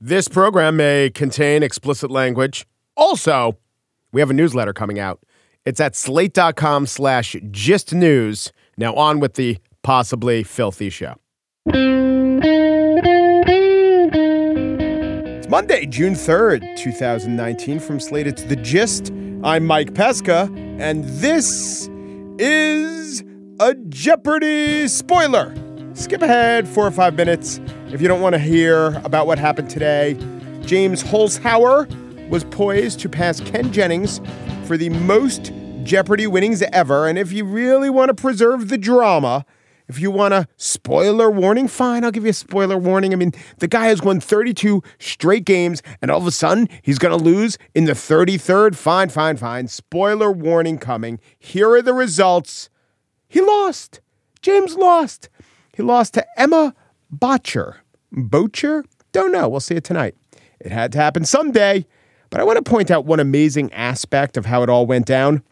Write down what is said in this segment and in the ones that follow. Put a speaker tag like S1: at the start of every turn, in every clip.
S1: This program may contain explicit language. Also, we have a newsletter coming out. It's at slate.com slash gist news. Now on with the possibly filthy show. It's Monday, June 3rd, 2019. From Slate, it's The Gist. I'm Mike Pesca, and this is a Jeopardy spoiler. Skip ahead four or five minutes if you don't want to hear about what happened today. James Holzhauer was poised to pass Ken Jennings for the most Jeopardy winnings ever. And if you really want to preserve the drama, if you want a spoiler warning, fine, I'll give you a spoiler warning. I mean, the guy has won 32 straight games, and all of a sudden he's going to lose in the 33rd. Fine, fine, fine. Spoiler warning coming. Here are the results. He lost. James lost. He lost to Emma Botcher. Bocher? Don't know. We'll see it tonight. It had to happen someday. But I want to point out one amazing aspect of how it all went down.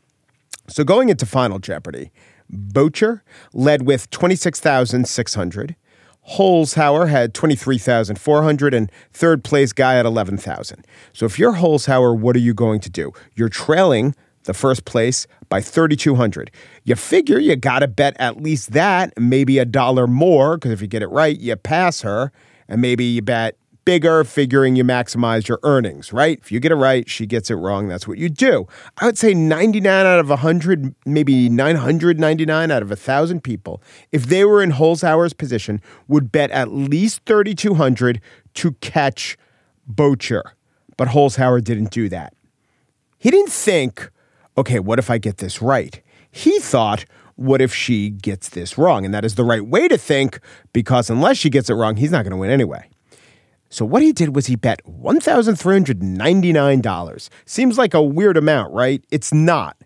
S1: So going into Final Jeopardy, Boettcher led with 26,600. Holzhauer had 23,400 and third place guy at 11,000. So if you're Holzhauer, what are you going to do? You're trailing the first place by 3,200. You figure you got to bet at least that, maybe a dollar more, because if you get it right, you pass her, and maybe you bet bigger, figuring you maximize your earnings, right? If you get it right, she gets it wrong. That's what you do. I would say 99 out of 100, maybe 999 out of 1,000 people, if they were in Holzhauer's position, would bet at least 3,200 to catch Boettcher. But Holzhauer didn't do that. He didn't think, okay, what if I get this right? He thought, what if she gets this wrong? And that is the right way to think because unless she gets it wrong, he's not going to win anyway. So what he did was he bet $1,399. Seems like a weird amount, right? It's not.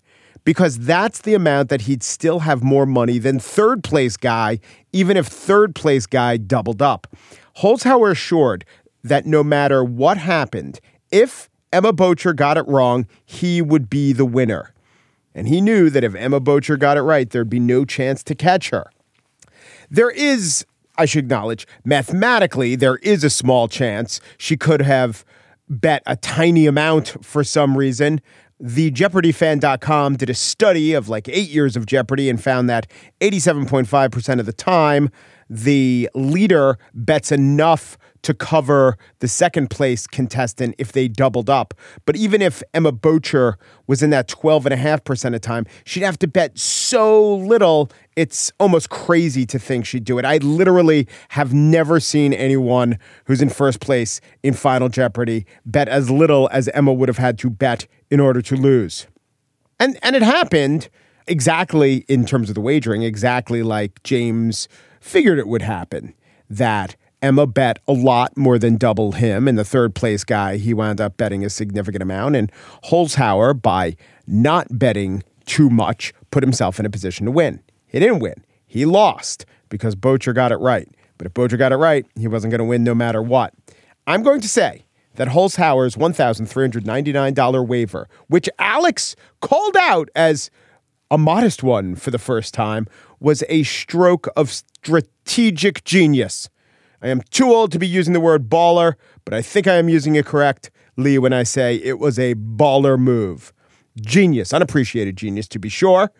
S1: Because that's the amount that he'd still have more money than third place guy, even if third place guy doubled up. Holzhauer assured that no matter what happened, if Emma Boettcher got it wrong, he would be the winner. And he knew that if Emma Boettcher got it right, there'd be no chance to catch her. There is, I should acknowledge, mathematically, there is a small chance she could have bet a tiny amount for some reason. The JeopardyFan.com did a study of like eight years of Jeopardy and found that 87.5% of the time, the leader bets enough to cover the second place contestant if they doubled up. But even if Emma Boettcher was in that 12.5% of time, she'd have to bet so little, it's almost crazy to think she'd do it. I literally have never seen anyone who's in first place in Final Jeopardy bet as little as Emma would have had to bet in order to lose. And, and it happened exactly in terms of the wagering, exactly like James figured it would happen that Emma bet a lot more than double him. And the third place guy, he wound up betting a significant amount. And Holzhauer, by not betting too much, put himself in a position to win. He didn't win. He lost because Boettcher got it right. But if Boettcher got it right, he wasn't going to win no matter what. I'm going to say that Holzhauer's $1,399 waiver, which Alex called out as a modest one for the first time, was a stroke of strategic genius. I am too old to be using the word baller, but I think I am using it correctly Lee, when I say it was a baller move. Genius, unappreciated genius to be sure.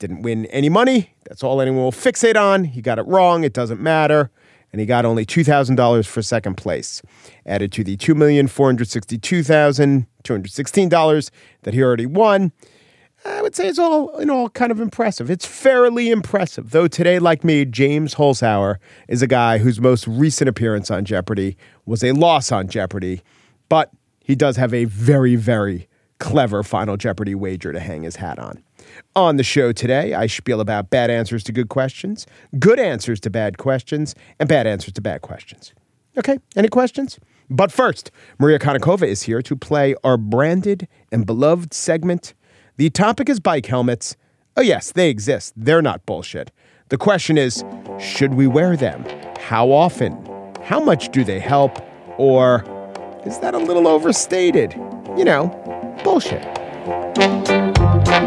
S1: Didn't win any money. That's all anyone will fixate on. He got it wrong. It doesn't matter. And he got only $2,000 for second place, added to the $2,462,216 that he already won. I would say it's all in all kind of impressive. It's fairly impressive. Though today, like me, James Holzhauer is a guy whose most recent appearance on Jeopardy was a loss on Jeopardy, but he does have a very, very clever Final Jeopardy wager to hang his hat on. On the show today, I spiel about bad answers to good questions, good answers to bad questions, and bad answers to bad questions. Okay, any questions? But first, Maria Konnikova is here to play our branded and beloved segment the topic is bike helmets. Oh, yes, they exist. They're not bullshit. The question is should we wear them? How often? How much do they help? Or is that a little overstated? You know, bullshit. When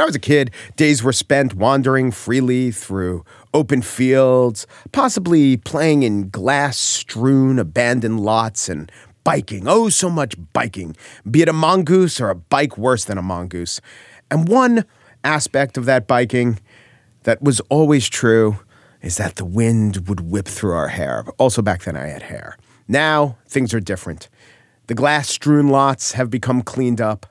S1: I was a kid, days were spent wandering freely through open fields, possibly playing in glass strewn abandoned lots and biking. Oh, so much biking, be it a mongoose or a bike worse than a mongoose. And one aspect of that biking that was always true is that the wind would whip through our hair. Also, back then I had hair. Now things are different. The glass strewn lots have become cleaned up.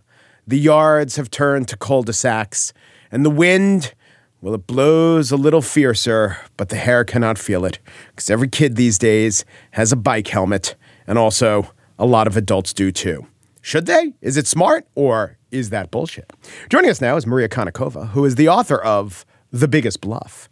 S1: The yards have turned to cul de sacs. And the wind, well, it blows a little fiercer, but the hair cannot feel it because every kid these days has a bike helmet. And also, a lot of adults do too. Should they? Is it smart or is that bullshit? Joining us now is Maria Konnikova, who is the author of The Biggest Bluff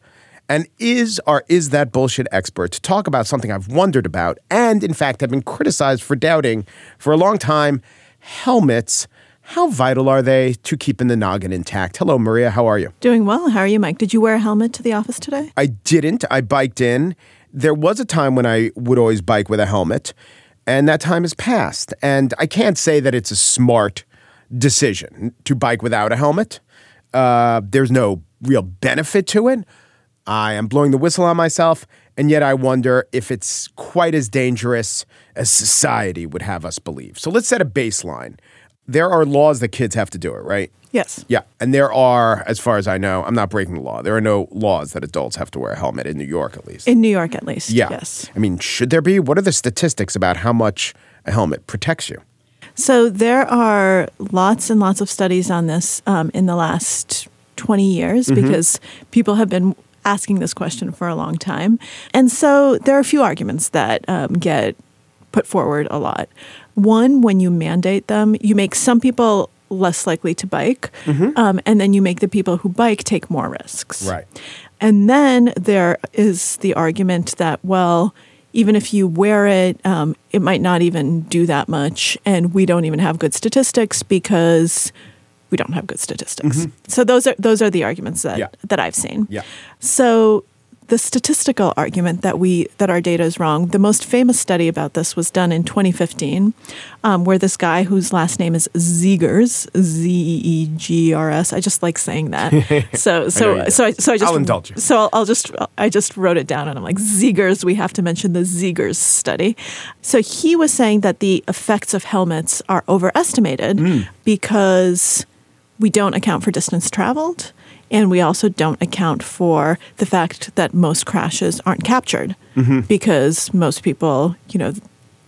S1: and is or is that bullshit expert to talk about something I've wondered about and, in fact, have been criticized for doubting for a long time helmets. How vital are they to keeping the noggin intact? Hello, Maria. How are you?
S2: Doing well. How are you, Mike? Did you wear a helmet to the office today?
S1: I didn't. I biked in. There was a time when I would always bike with a helmet, and that time has passed. And I can't say that it's a smart decision to bike without a helmet. Uh, there's no real benefit to it. I am blowing the whistle on myself, and yet I wonder if it's quite as dangerous as society would have us believe. So let's set a baseline. There are laws that kids have to do it, right?
S2: Yes.
S1: Yeah. And there are, as far as I know, I'm not breaking the law. There are no laws that adults have to wear a helmet in New York, at least.
S2: In New York, at least.
S1: yeah.
S2: Yes.
S1: I mean, should there be? What are the statistics about how much a helmet protects you?
S2: So there are lots and lots of studies on this um, in the last 20 years
S1: Mm-hmm.
S2: because people have been asking this question for a long time. And so there are a few arguments that um, get put forward a lot. One, when you mandate them, you make some people less likely to bike, um, and then you make the people who bike take more risks.
S1: Right.
S2: And then there is the argument that, well, even if you wear it, um, it might not even do that much. And we don't even have good statistics because we don't have good statistics. So those are those are the arguments that,
S1: Yeah.
S2: that I've seen.
S1: Yeah.
S2: So the statistical argument that we that our data is wrong. The most famous study about this was done in 2015, um, where this guy whose last name is Zeegers, Z E E G R S. I just like saying that. So so
S1: do.
S2: so I, so I just
S1: I'll indulge you.
S2: So I'll, I'll just I just wrote it down and I'm like Zeegers. We have to mention the Zeegers study. So he was saying that the effects of helmets are overestimated
S1: Hmm.
S2: because we don't account for distance traveled. And we also don't account for the fact that most crashes aren't captured
S1: Mm-hmm.
S2: because most people, you know,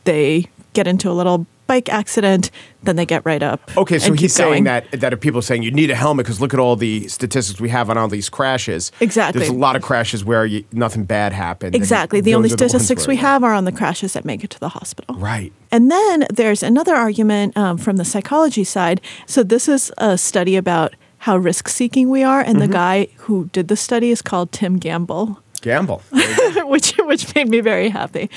S2: they get into a little bike accident, then they get right up.
S1: Okay, so he's saying
S2: going.
S1: that that if people are saying you need a helmet because look at all the statistics we have on all these crashes.
S2: Exactly.
S1: There's a lot of crashes where you, nothing bad happened.
S2: Exactly. The only
S1: are the
S2: statistics we have are on the crashes that make it to the hospital.
S1: Right.
S2: And then there's another argument um, from the psychology side. So this is a study about how risk seeking we are, and
S1: Mm-hmm.
S2: the guy who did the study is called Tim Gamble,
S1: Gamble.
S2: which which made me very happy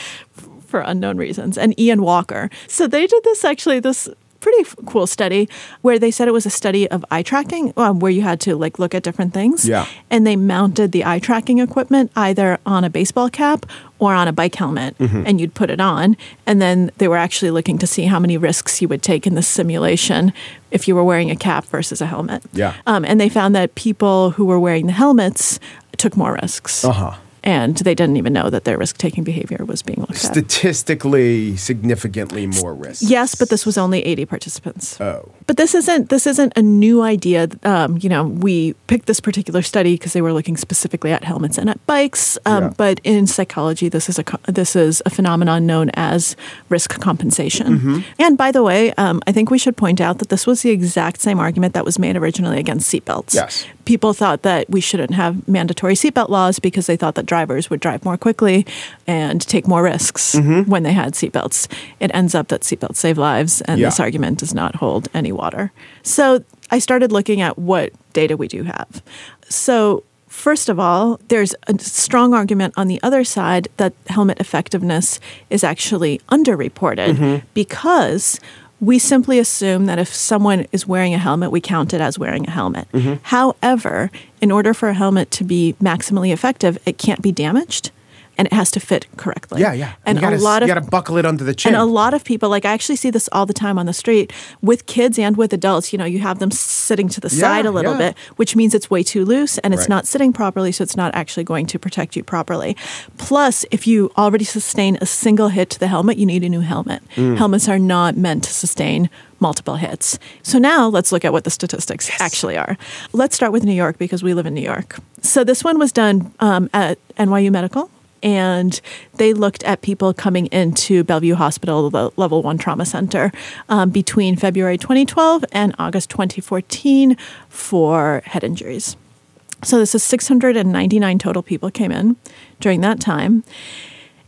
S2: for unknown reasons. And Ian Walker. So they did this actually this pretty f- cool study where they said it was a study of eye tracking, um, where you had to like look at different things.
S1: Yeah.
S2: And they mounted the eye tracking equipment either on a baseball cap or on a bike helmet,
S1: Mm-hmm.
S2: and you'd put it on. And then they were actually looking to see how many risks you would take in the simulation if you were wearing a cap versus a helmet.
S1: Yeah.
S2: Um, and they found that people who were wearing the helmets took more risks.
S1: Uh-huh.
S2: And they didn't even know that their risk taking behavior was being looked at.
S1: Statistically, significantly more risk.
S2: Yes, but this was only 80 participants.
S1: Oh.
S2: But this isn't this isn't a new idea. Um, you know, we picked this particular study because they were looking specifically at helmets and at bikes. Um,
S1: Yeah.
S2: But in psychology, this is a this is a phenomenon known as risk compensation.
S1: Mm-hmm.
S2: And by the way, um, I think we should point out that this was the exact same argument that was made originally against seatbelts.
S1: Yes.
S2: People thought that we shouldn't have mandatory seatbelt laws because they thought that drivers would drive more quickly and take more risks
S1: Mm-hmm.
S2: when they had seatbelts. It ends up that seatbelts save lives, and
S1: Yeah.
S2: this argument does not hold any water. So I started looking at what data we do have. So, first of all, there's a strong argument on the other side that helmet effectiveness is actually underreported because we simply assume that if someone is wearing a helmet, we count it as wearing a helmet. Mm-hmm. However, in order for a helmet to be maximally effective, it can't be damaged. And it has to fit correctly.
S1: Yeah, yeah.
S2: And
S1: you gotta,
S2: a lot of you
S1: got to buckle it under the chin.
S2: and a lot of people, like I actually see this all the time on the street with kids and with adults. You know, you have them sitting to the
S1: Yeah,
S2: side a little
S1: yeah.
S2: bit, which means it's way too loose and it's
S1: Right.
S2: not sitting properly, so it's not actually going to protect you properly. Plus, if you already sustain a single hit to the helmet, you need a new helmet.
S1: Mm.
S2: Helmets are not meant to sustain multiple hits. So now let's look at what the statistics actually are. Let's start with New York because we live in New York. So this one was done um, at NYU Medical and they looked at people coming into Bellevue Hospital, the level one trauma center, um, between February 2012 and August 2014 for head injuries. So this is 699 total people came in during that time.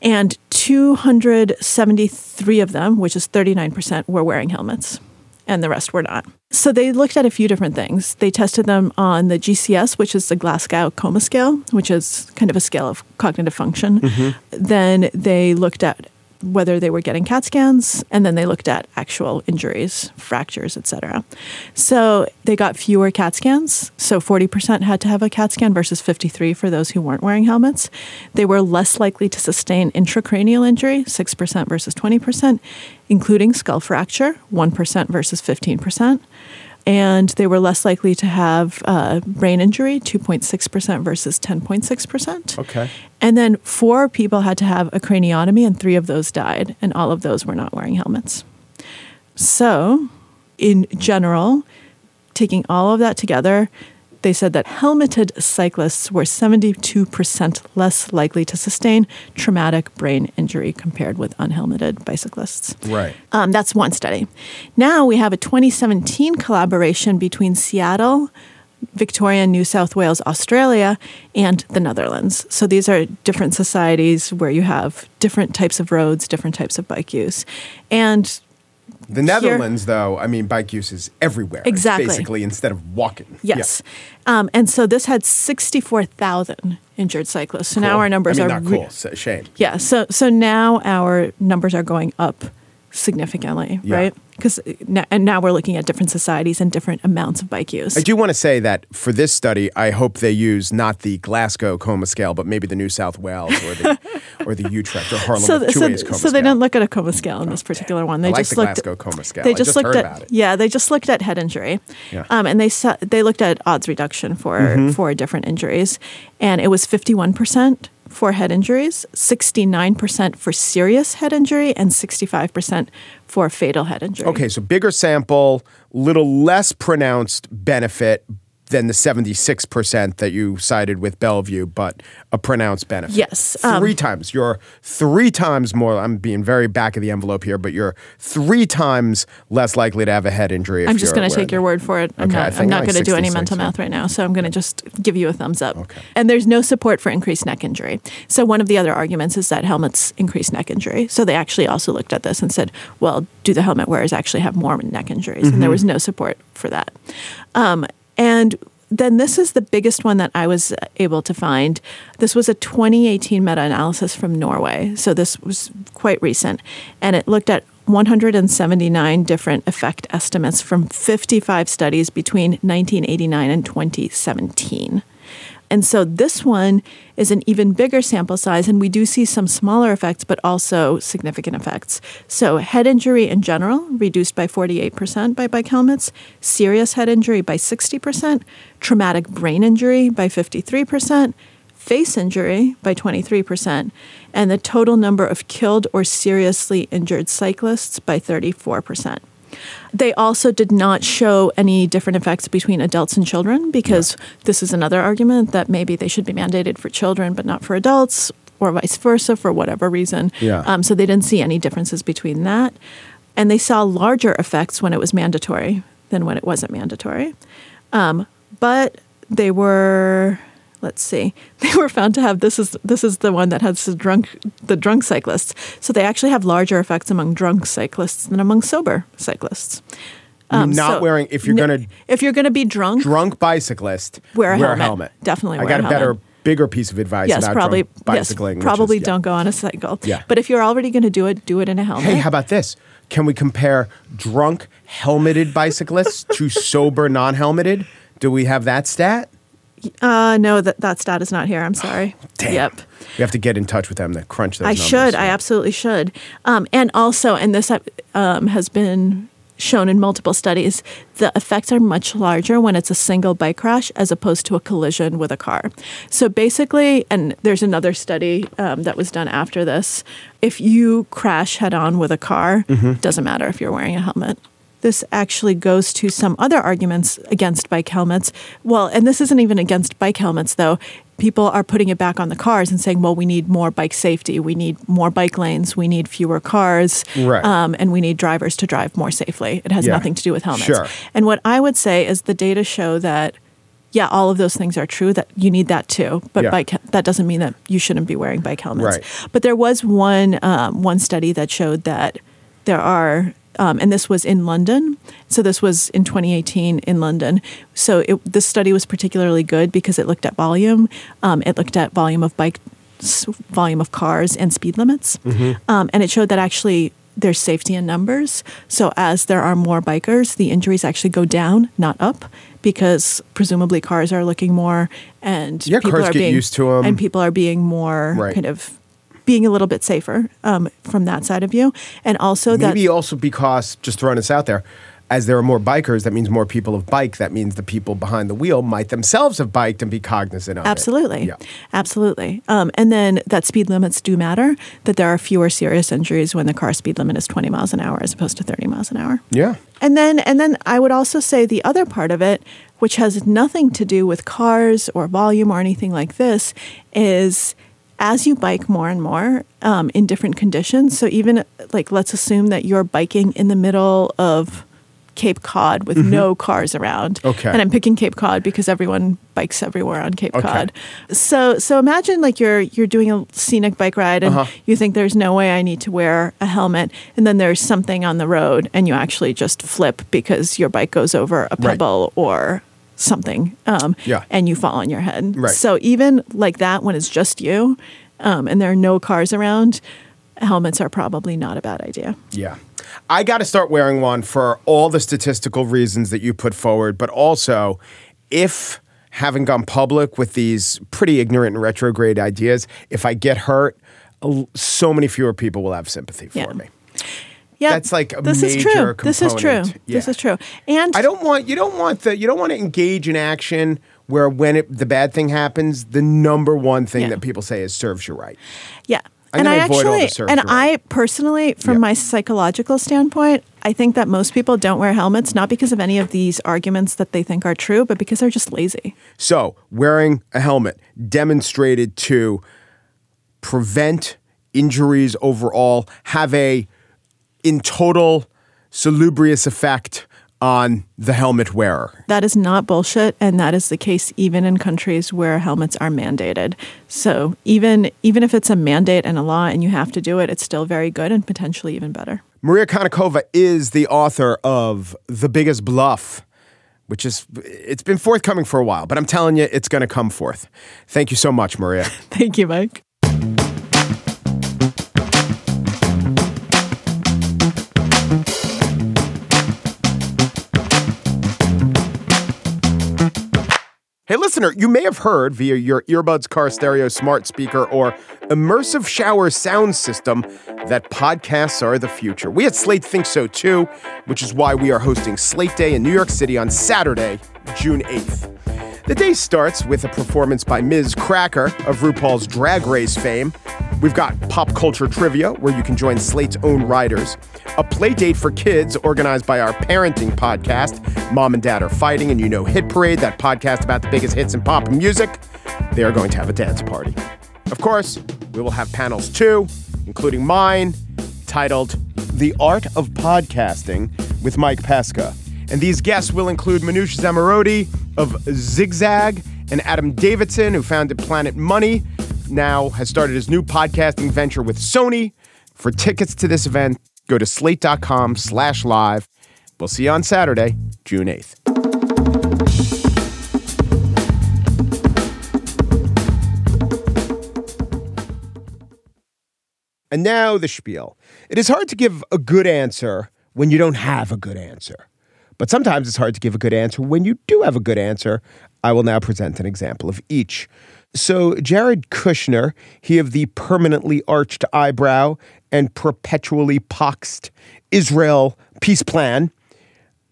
S2: And 273 of them, which is 39%, were wearing helmets, and the rest were not. So they looked at a few different things. They tested them on the GCS, which is the Glasgow Coma Scale, which is kind of a scale of cognitive function. Mm-hmm. Then they looked at whether they were getting CAT scans, and then they looked at actual injuries, fractures, etc. So they got fewer CAT scans. So 40% had to have a CAT scan versus 53 for those who weren't wearing helmets. They were less likely to sustain intracranial injury, 6% versus 20%, including skull fracture, 1% versus 15%. And they were less likely to have uh, brain injury, 2.6% versus 10.6%.
S1: Okay.
S2: And then four people had to have a craniotomy, and three of those died, and all of those were not wearing helmets. So, in general, taking all of that together, they said that helmeted cyclists were 72% less likely to sustain traumatic brain injury compared with unhelmeted bicyclists.
S1: right.
S2: Um, that's one study. Now we have a 2017 collaboration between Seattle, Victoria, New South Wales, Australia, and the Netherlands. So these are different societies where you have different types of roads, different types of bike use. And
S1: The Netherlands, though, I mean, bike use is everywhere. It's
S2: Exactly.
S1: basically, instead of walking.
S2: yes. Um, and so this had 64,000 injured cyclists. So
S1: Yeah.
S2: now our numbers
S1: I mean,
S2: are
S1: not
S2: re-
S1: cool. A shame.
S2: Yeah. So so now our numbers are going up significantly,
S1: Yeah.
S2: right? Because and now we're looking at different societies and different amounts of bike use.
S1: I do want to say that for this study, I hope they use not the Glasgow coma scale, but maybe the New South Wales or the or the Utrecht or Haarlem
S2: so,
S1: two
S2: so,
S1: ways coma Scale.
S2: so they didn't look at a coma scale in this particular one. They
S1: like
S2: just
S1: the
S2: looked
S1: Glasgow coma scale.
S2: They just,
S1: just
S2: looked
S1: heard
S2: at
S1: about it.
S2: yeah. They just looked at head injury,
S1: Yeah.
S2: um, and they saw, they looked at odds reduction for
S1: Mm-hmm.
S2: for different injuries, and it was fifty one percent for head injuries, sixty nine percent for serious head injury, and sixty five percent for fatal head injury.
S1: Okay, so bigger sample, little less pronounced benefit than the 76% that you cited with Bellevue, but a pronounced benefit.
S2: Yes, um,
S1: Three times. You're three times more, I'm being very back of the envelope here, but you're three times less likely to have a head injury. If
S2: I'm just
S1: going
S2: to take your word for it. I'm
S1: Okay,
S2: not, I'm not
S1: like
S2: going to do any mental math right now, so I'm going to just give you a thumbs up.
S1: Okay.
S2: And there's no support for increased neck injury. So one of the other arguments is that helmets increase neck injury. So they actually also looked at this and said, well, do the helmet wearers actually have more neck injuries? And there was no support for that. Um, and then this is the biggest one that I was able to find. This was a 2018 meta analysis from Norway. So this was quite recent. And it looked at 179 different effect estimates from 55 studies between 1989 and 2017. And so this one is an even bigger sample size, and we do see some smaller effects, but also significant effects. So, head injury in general reduced by 48% by bike helmets, serious head injury by 60%, traumatic brain injury by 53%, face injury by 23%, and the total number of killed or seriously injured cyclists by 34%. They also did not show any different effects between adults and children because this is another argument that maybe they should be mandated for children but not for adults or vice versa for whatever reason.
S1: Yeah.
S2: Um, so they didn't see any differences between that. And they saw larger effects when it was mandatory than when it wasn't mandatory. Um, but they were let's see they were found to have this is this is the one that has the drunk the drunk cyclists so they actually have larger effects among drunk cyclists than among sober cyclists
S1: mean, not
S2: Um, so-
S1: wearing, if you're
S2: n-
S1: going to
S2: if you're to be drunk
S1: drunk bicyclist,
S2: Wear a helmet. Definitely
S1: I got
S2: a
S1: a better, bigger piece of advice
S2: yes
S1: about
S2: probably
S1: bicycling.
S2: yes,
S1: which is-
S2: probably don't go on a cycle
S1: Yeah.
S2: but if you're already going to do it do it in a helmet
S1: Hey, how about this? Can we compare drunk helmeted bicyclists to sober non helmeted? Do we have that stat?
S2: Uh, no, that that stat is not here. I'm sorry.
S1: Damn.
S2: Yep.
S1: You have to get in touch with them to crunch those
S2: I
S1: numbers.
S2: should. I absolutely should. Um, and also, and this um, has been shown in multiple studies, the effects are much larger when it's a single bike crash as opposed to a collision with a car. So basically, and there's another study um, that was done after this. If you crash head on with a car, it doesn't matter if you're wearing a helmet. This actually goes to some other arguments against bike helmets. Well, and this isn't even against bike helmets, though. People are putting it back on the cars and saying, well, we need more bike safety. We need more bike lanes. We need fewer cars.
S1: Right.
S2: Um, and we need drivers to drive more safely. It has
S1: Yeah.
S2: nothing to do with helmets.
S1: Sure.
S2: And what I would say is the data show that, yeah, all of those things are true, that you need that too. But
S1: Yeah.
S2: bike, that doesn't mean that you shouldn't be wearing bike helmets.
S1: Right.
S2: But there was one, um, one study that showed that there are, um, and this was in London. So this was in 2018 in London. So it, this study was particularly good because it looked at volume. Um, it looked at volume of bike, volume of cars, and speed limits. Um, and it showed that actually there's safety in numbers. So as there are more bikers, the injuries actually go down, not up, because presumably cars are looking more and
S1: Yeah,
S2: people
S1: cars
S2: are
S1: get
S2: being
S1: used to 'em.
S2: and people are being more
S1: Right.
S2: kind of being a little bit safer um, from that side of you, and also that
S1: Maybe also because, just throwing this out there, as there are more bikers, that means more people have biked. That means the people behind the wheel might themselves have biked and be cognizant of it.
S2: Absolutely.
S1: Yeah.
S2: Absolutely. Um, and then that speed limits do matter, that there are fewer serious injuries when the car speed limit is 20 miles an hour as opposed to 30 miles an hour.
S1: Yeah.
S2: And then and then I would also say the other part of it, which has nothing to do with cars or volume or anything like this, is as you bike more and more um, in different conditions. So even like let's assume that you're biking in the middle of Cape Cod with no cars around.
S1: Mm-hmm. Okay.
S2: And I'm picking Cape Cod because everyone bikes everywhere on Cape
S1: Okay.
S2: Cod. So so imagine like you're you're doing a scenic bike ride and
S1: Uh-huh.
S2: you think there's no way I need to wear a helmet and then there's something on the road and you actually just flip because your bike goes over a
S1: Right.
S2: pebble or something um,
S1: Yeah.
S2: and you fall on your head.
S1: Right.
S2: So even like that when it's just you um, and there are no cars around, helmets are probably not a bad idea.
S1: Yeah. I got to start wearing one for all the statistical reasons that you put forward, but also if having gone public with these pretty ignorant and retrograde ideas, if I get hurt, so many fewer people will have sympathy for
S2: Yeah.
S1: me.
S2: Yeah,
S1: That's like a
S2: this is
S1: major
S2: true. This is true.
S1: component.
S2: This is true. And
S1: I don't want you don't want the you don't want to engage in action where when it, the bad thing happens, the number one thing
S2: Yeah.
S1: that people say is serves you right.
S2: Yeah.
S1: I'm
S2: and I
S1: avoid all the
S2: actually, and
S1: around.
S2: I personally, from
S1: Yeah.
S2: my psychological standpoint, I think that most people don't wear helmets not because of any of these arguments that they think are true, but because they're just lazy.
S1: So, wearing a helmet demonstrated to prevent injuries overall, have a in total salubrious effect on the helmet wearer.
S2: That is not bullshit, and that is the case even in countries where helmets are mandated. So even even if it's a mandate and a law and you have to do it, it's still very good and potentially even better.
S1: Maria Konnikova is the author of The Biggest Bluff, which is it's been forthcoming for a while, but I'm telling you it's going to come forth. Thank you so much, Maria.
S2: Thank you, Mike.
S1: Hey, listener, you may have heard via your earbuds, car stereo, smart speaker, or immersive shower sound system that podcasts are the future. We at Slate think so too, which is why we are hosting Slate Day in New York City on Saturday, June 8th. The day starts with a performance by Miz Cracker of RuPaul's Drag Race fame. We've got pop culture trivia where you can join Slate's own writers, a play date for kids organized by our parenting podcast, Mom and Dad Are Fighting, and you know Hit Parade, that podcast about the biggest hits in pop music. They are going to have a dance party. Of course, we will have panels too, including mine, titled The Art of Podcasting with Mike Pesca. And these guests will include Manoush Zomorodi of Zigzag and Adam Davidson, who founded Planet Money, now has started his new podcasting venture with Sony. For tickets to this event, go to slate.com slash live. We'll see you on Saturday, June 8th. And now the spiel. It is hard to give a good answer when you don't have a good answer. But sometimes it's hard to give a good answer when you do have a good answer. I will now present an example of each. So, Jared Kushner, he of the permanently arched eyebrow and perpetually poxed Israel peace plan.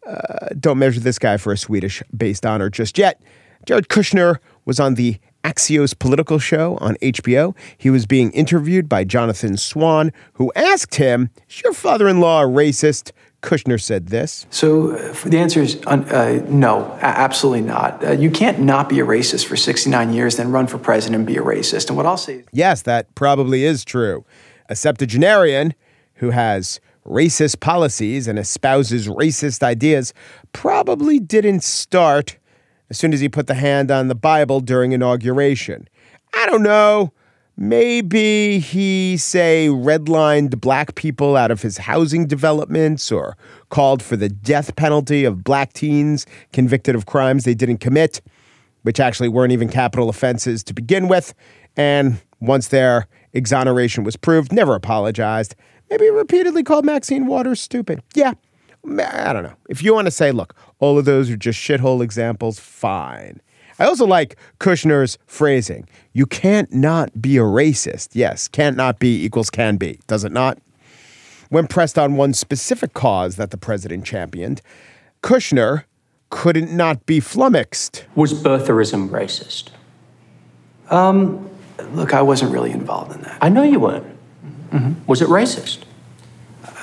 S1: Uh, don't measure this guy for a Swedish based honor just yet. Jared Kushner was on the Axios political show on HBO. He was being interviewed by Jonathan Swan, who asked him, Is your father in law a racist? Kushner said this.
S3: So uh, the answer is uh, no, absolutely not. Uh, you can't not be a racist for 69 years, then run for president and be a racist. And what I'll say is
S1: yes, that probably is true. A septuagenarian who has racist policies and espouses racist ideas probably didn't start as soon as he put the hand on the Bible during inauguration. I don't know. Maybe he, say, redlined black people out of his housing developments or called for the death penalty of black teens convicted of crimes they didn't commit, which actually weren't even capital offenses to begin with. And once their exoneration was proved, never apologized. Maybe repeatedly called Maxine Waters stupid. Yeah, I don't know. If you want to say, look, all of those are just shithole examples, fine. I also like Kushner's phrasing. You can't not be a racist. Yes, can't not be equals can be, does it not? When pressed on one specific cause that the president championed, Kushner couldn't not be flummoxed.
S4: Was birtherism racist?
S3: Um, look, I wasn't really involved in that.
S4: I know you weren't. Mm-hmm. Was it racist?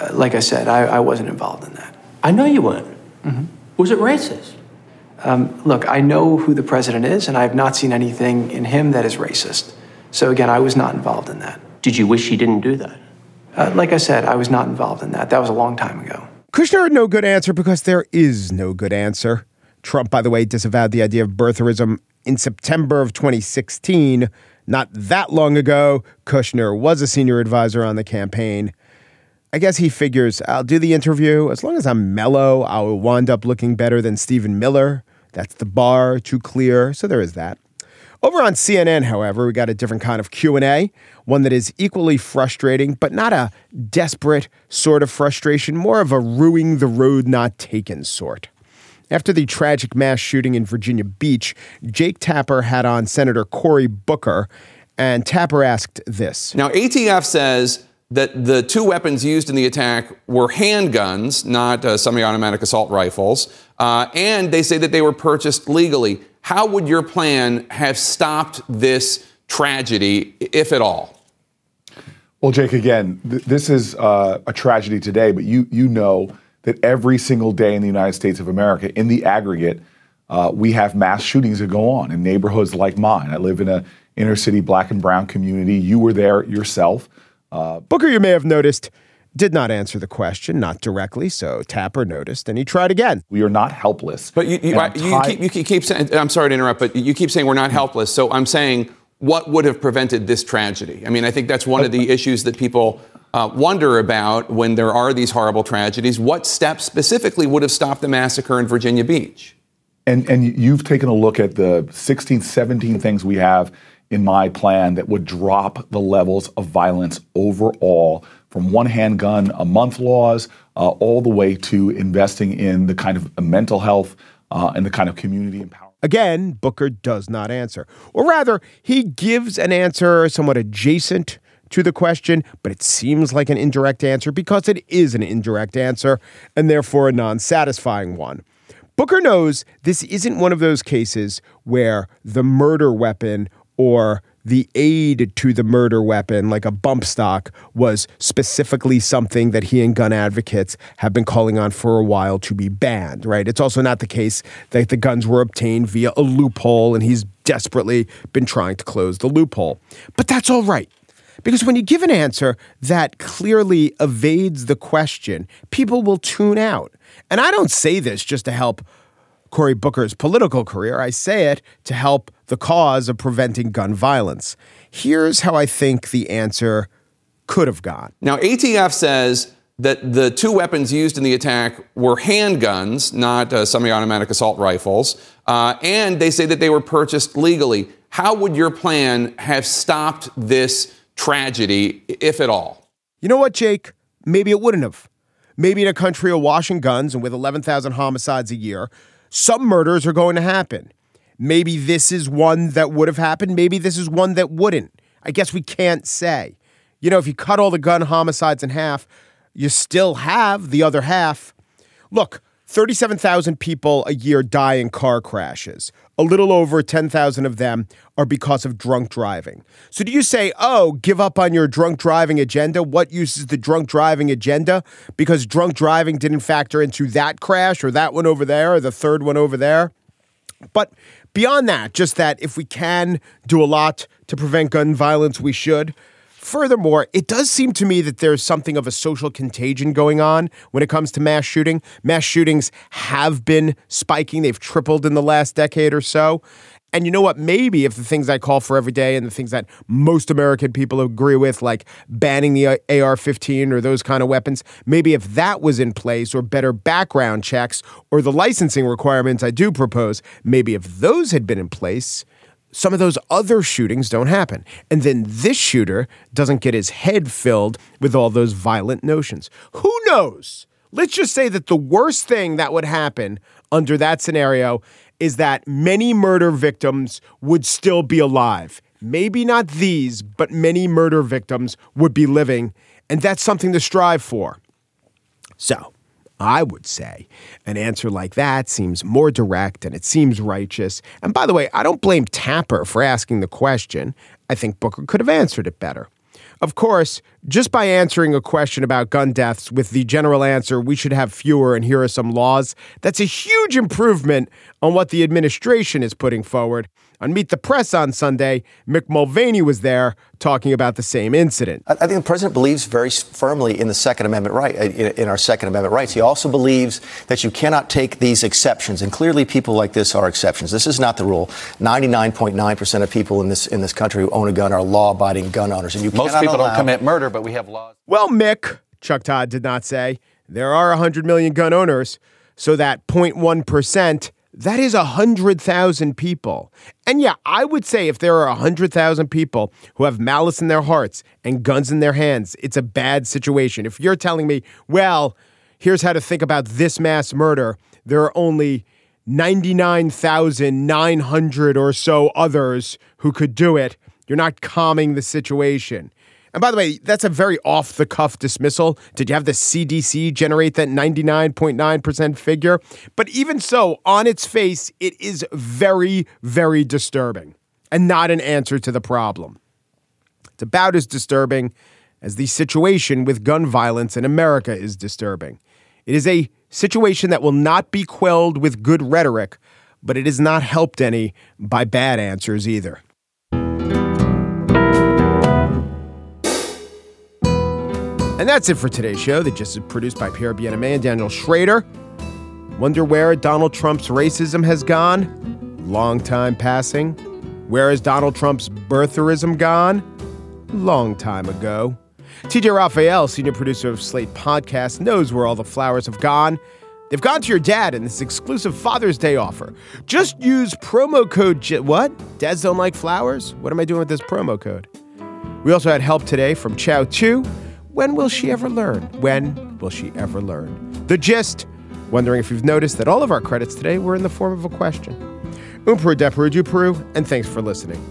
S3: Uh, like I said, I, I, wasn't involved in that.
S4: I know you weren't. Mm-hmm. Was it racist?
S3: Um, look, I know who the president is, and I have not seen anything in him that is racist. So again, I was not involved in that.
S4: Did you wish he didn't do that?
S3: Uh, like I said, I was not involved in that. That was a long time ago.
S1: Kushner had no good answer because there is no good answer. Trump, by the way, disavowed the idea of birtherism in September of 2016. Not that long ago, Kushner was a senior advisor on the campaign. I guess he figures I'll do the interview. As long as I'm mellow, I'll wind up looking better than Stephen Miller. That's the bar, too clear. So there is that. Over on CNN, however, we got a different kind of Q&A, one that is equally frustrating, but not a desperate sort of frustration, more of a ruining the road not taken sort. After the tragic mass shooting in Virginia Beach, Jake Tapper had on Senator Cory Booker, and Tapper asked this.
S5: Now, ATF says that the two weapons used in the attack were handguns, not uh, semi automatic assault rifles, uh, and they say that they were purchased legally. How would your plan have stopped this tragedy, if at all?
S6: Well, Jake, again, th- this is uh, a tragedy today, but you you know that every single day in the United States of America, in the aggregate, uh, we have mass shootings that go on in neighborhoods like mine. I live in a inner city black and brown community. You were there yourself.
S1: Uh, Booker, you may have noticed, did not answer the question, not directly. So Tapper noticed, and he tried again.
S6: We are not helpless.
S5: But you, you, you, keep, you keep saying, I'm sorry to interrupt, but you keep saying we're not helpless. So I'm saying, what would have prevented this tragedy? I mean, I think that's one of the issues that people uh, wonder about when there are these horrible tragedies. What steps specifically would have stopped the massacre in Virginia Beach?
S6: And, and you've taken a look at the 16, 17 things we have in my plan that would drop the levels of violence overall from one handgun a month laws uh, all the way to investing in the kind of mental health uh, and the kind of community empowerment.
S1: Again, Booker does not answer. Or rather, he gives an answer somewhat adjacent to the question, but it seems like an indirect answer because it is an indirect answer and therefore a non satisfying one. Booker knows this isn't one of those cases where the murder weapon or the aid to the murder weapon, like a bump stock, was specifically something that he and gun advocates have been calling on for a while to be banned, right? It's also not the case that the guns were obtained via a loophole and he's desperately been trying to close the loophole. But that's all right. Because when you give an answer that clearly evades the question, people will tune out. And I don't say this just to help Cory Booker's political career. I say it to help the cause of preventing gun violence. Here's how I think the answer could have gone.
S5: Now, ATF says that the two weapons used in the attack were handguns, not uh, semi automatic assault rifles, uh, and they say that they were purchased legally. How would your plan have stopped this tragedy, if at all?
S1: You know what, Jake? Maybe it wouldn't have. Maybe in a country awash in guns and with 11,000 homicides a year, some murders are going to happen. Maybe this is one that would have happened. Maybe this is one that wouldn't. I guess we can't say. You know, if you cut all the gun homicides in half, you still have the other half. Look, 37,000 people a year die in car crashes. A little over 10,000 of them are because of drunk driving. So do you say, oh, give up on your drunk driving agenda? What use is the drunk driving agenda? Because drunk driving didn't factor into that crash or that one over there or the third one over there? But beyond that, just that if we can do a lot to prevent gun violence, we should. Furthermore, it does seem to me that there's something of a social contagion going on when it comes to mass shooting. Mass shootings have been spiking, they've tripled in the last decade or so. And you know what? Maybe if the things I call for every day and the things that most American people agree with, like banning the AR 15 or those kind of weapons, maybe if that was in place or better background checks or the licensing requirements I do propose, maybe if those had been in place, some of those other shootings don't happen. And then this shooter doesn't get his head filled with all those violent notions. Who knows? Let's just say that the worst thing that would happen under that scenario is that many murder victims would still be alive. Maybe not these, but many murder victims would be living. And that's something to strive for. So, I would say an answer like that seems more direct and it seems righteous. And by the way, I don't blame Tapper for asking the question. I think Booker could have answered it better. Of course, just by answering a question about gun deaths with the general answer, we should have fewer and here are some laws, that's a huge improvement on what the administration is putting forward. On Meet the Press on Sunday, Mick Mulvaney was there talking about the same incident.
S7: I think the president believes very firmly in the Second Amendment right, uh, in our Second Amendment rights. He also believes that you cannot take these exceptions, and clearly people like this are exceptions. This is not the rule. 99.9 percent of people in this in this country who own a gun are law-abiding gun owners, and you
S8: most people
S7: allow-
S8: don't commit murder, but we have laws.
S1: Well, Mick, Chuck Todd did not say, there are 100 million gun owners, so that 0.1%, that is 100,000 people. And yeah, I would say if there are 100,000 people who have malice in their hearts and guns in their hands, it's a bad situation. If you're telling me, well, here's how to think about this mass murder, there are only 99,900 or so others who could do it, you're not calming the situation. And by the way, that's a very off the cuff dismissal. Did you have the CDC generate that 99.9% figure? But even so, on its face, it is very, very disturbing and not an answer to the problem. It's about as disturbing as the situation with gun violence in America is disturbing. It is a situation that will not be quelled with good rhetoric, but it is not helped any by bad answers either. And that's it for today's show. The Gist is produced by Pierre Bienaimé and Daniel Schrader. Wonder where Donald Trump's racism has gone? Long time passing. Where is Donald Trump's birtherism gone? Long time ago. TJ Raphael, senior producer of Slate Podcast, knows where all the flowers have gone. They've gone to your dad in this exclusive Father's Day offer. Just use promo code J- what? Dads don't like flowers? What am I doing with this promo code? We also had help today from Chow Chu. When will she ever learn? When will she ever learn? The gist. Wondering if you've noticed that all of our credits today were in the form of a question. Umperu Deperu Peru, and thanks for listening.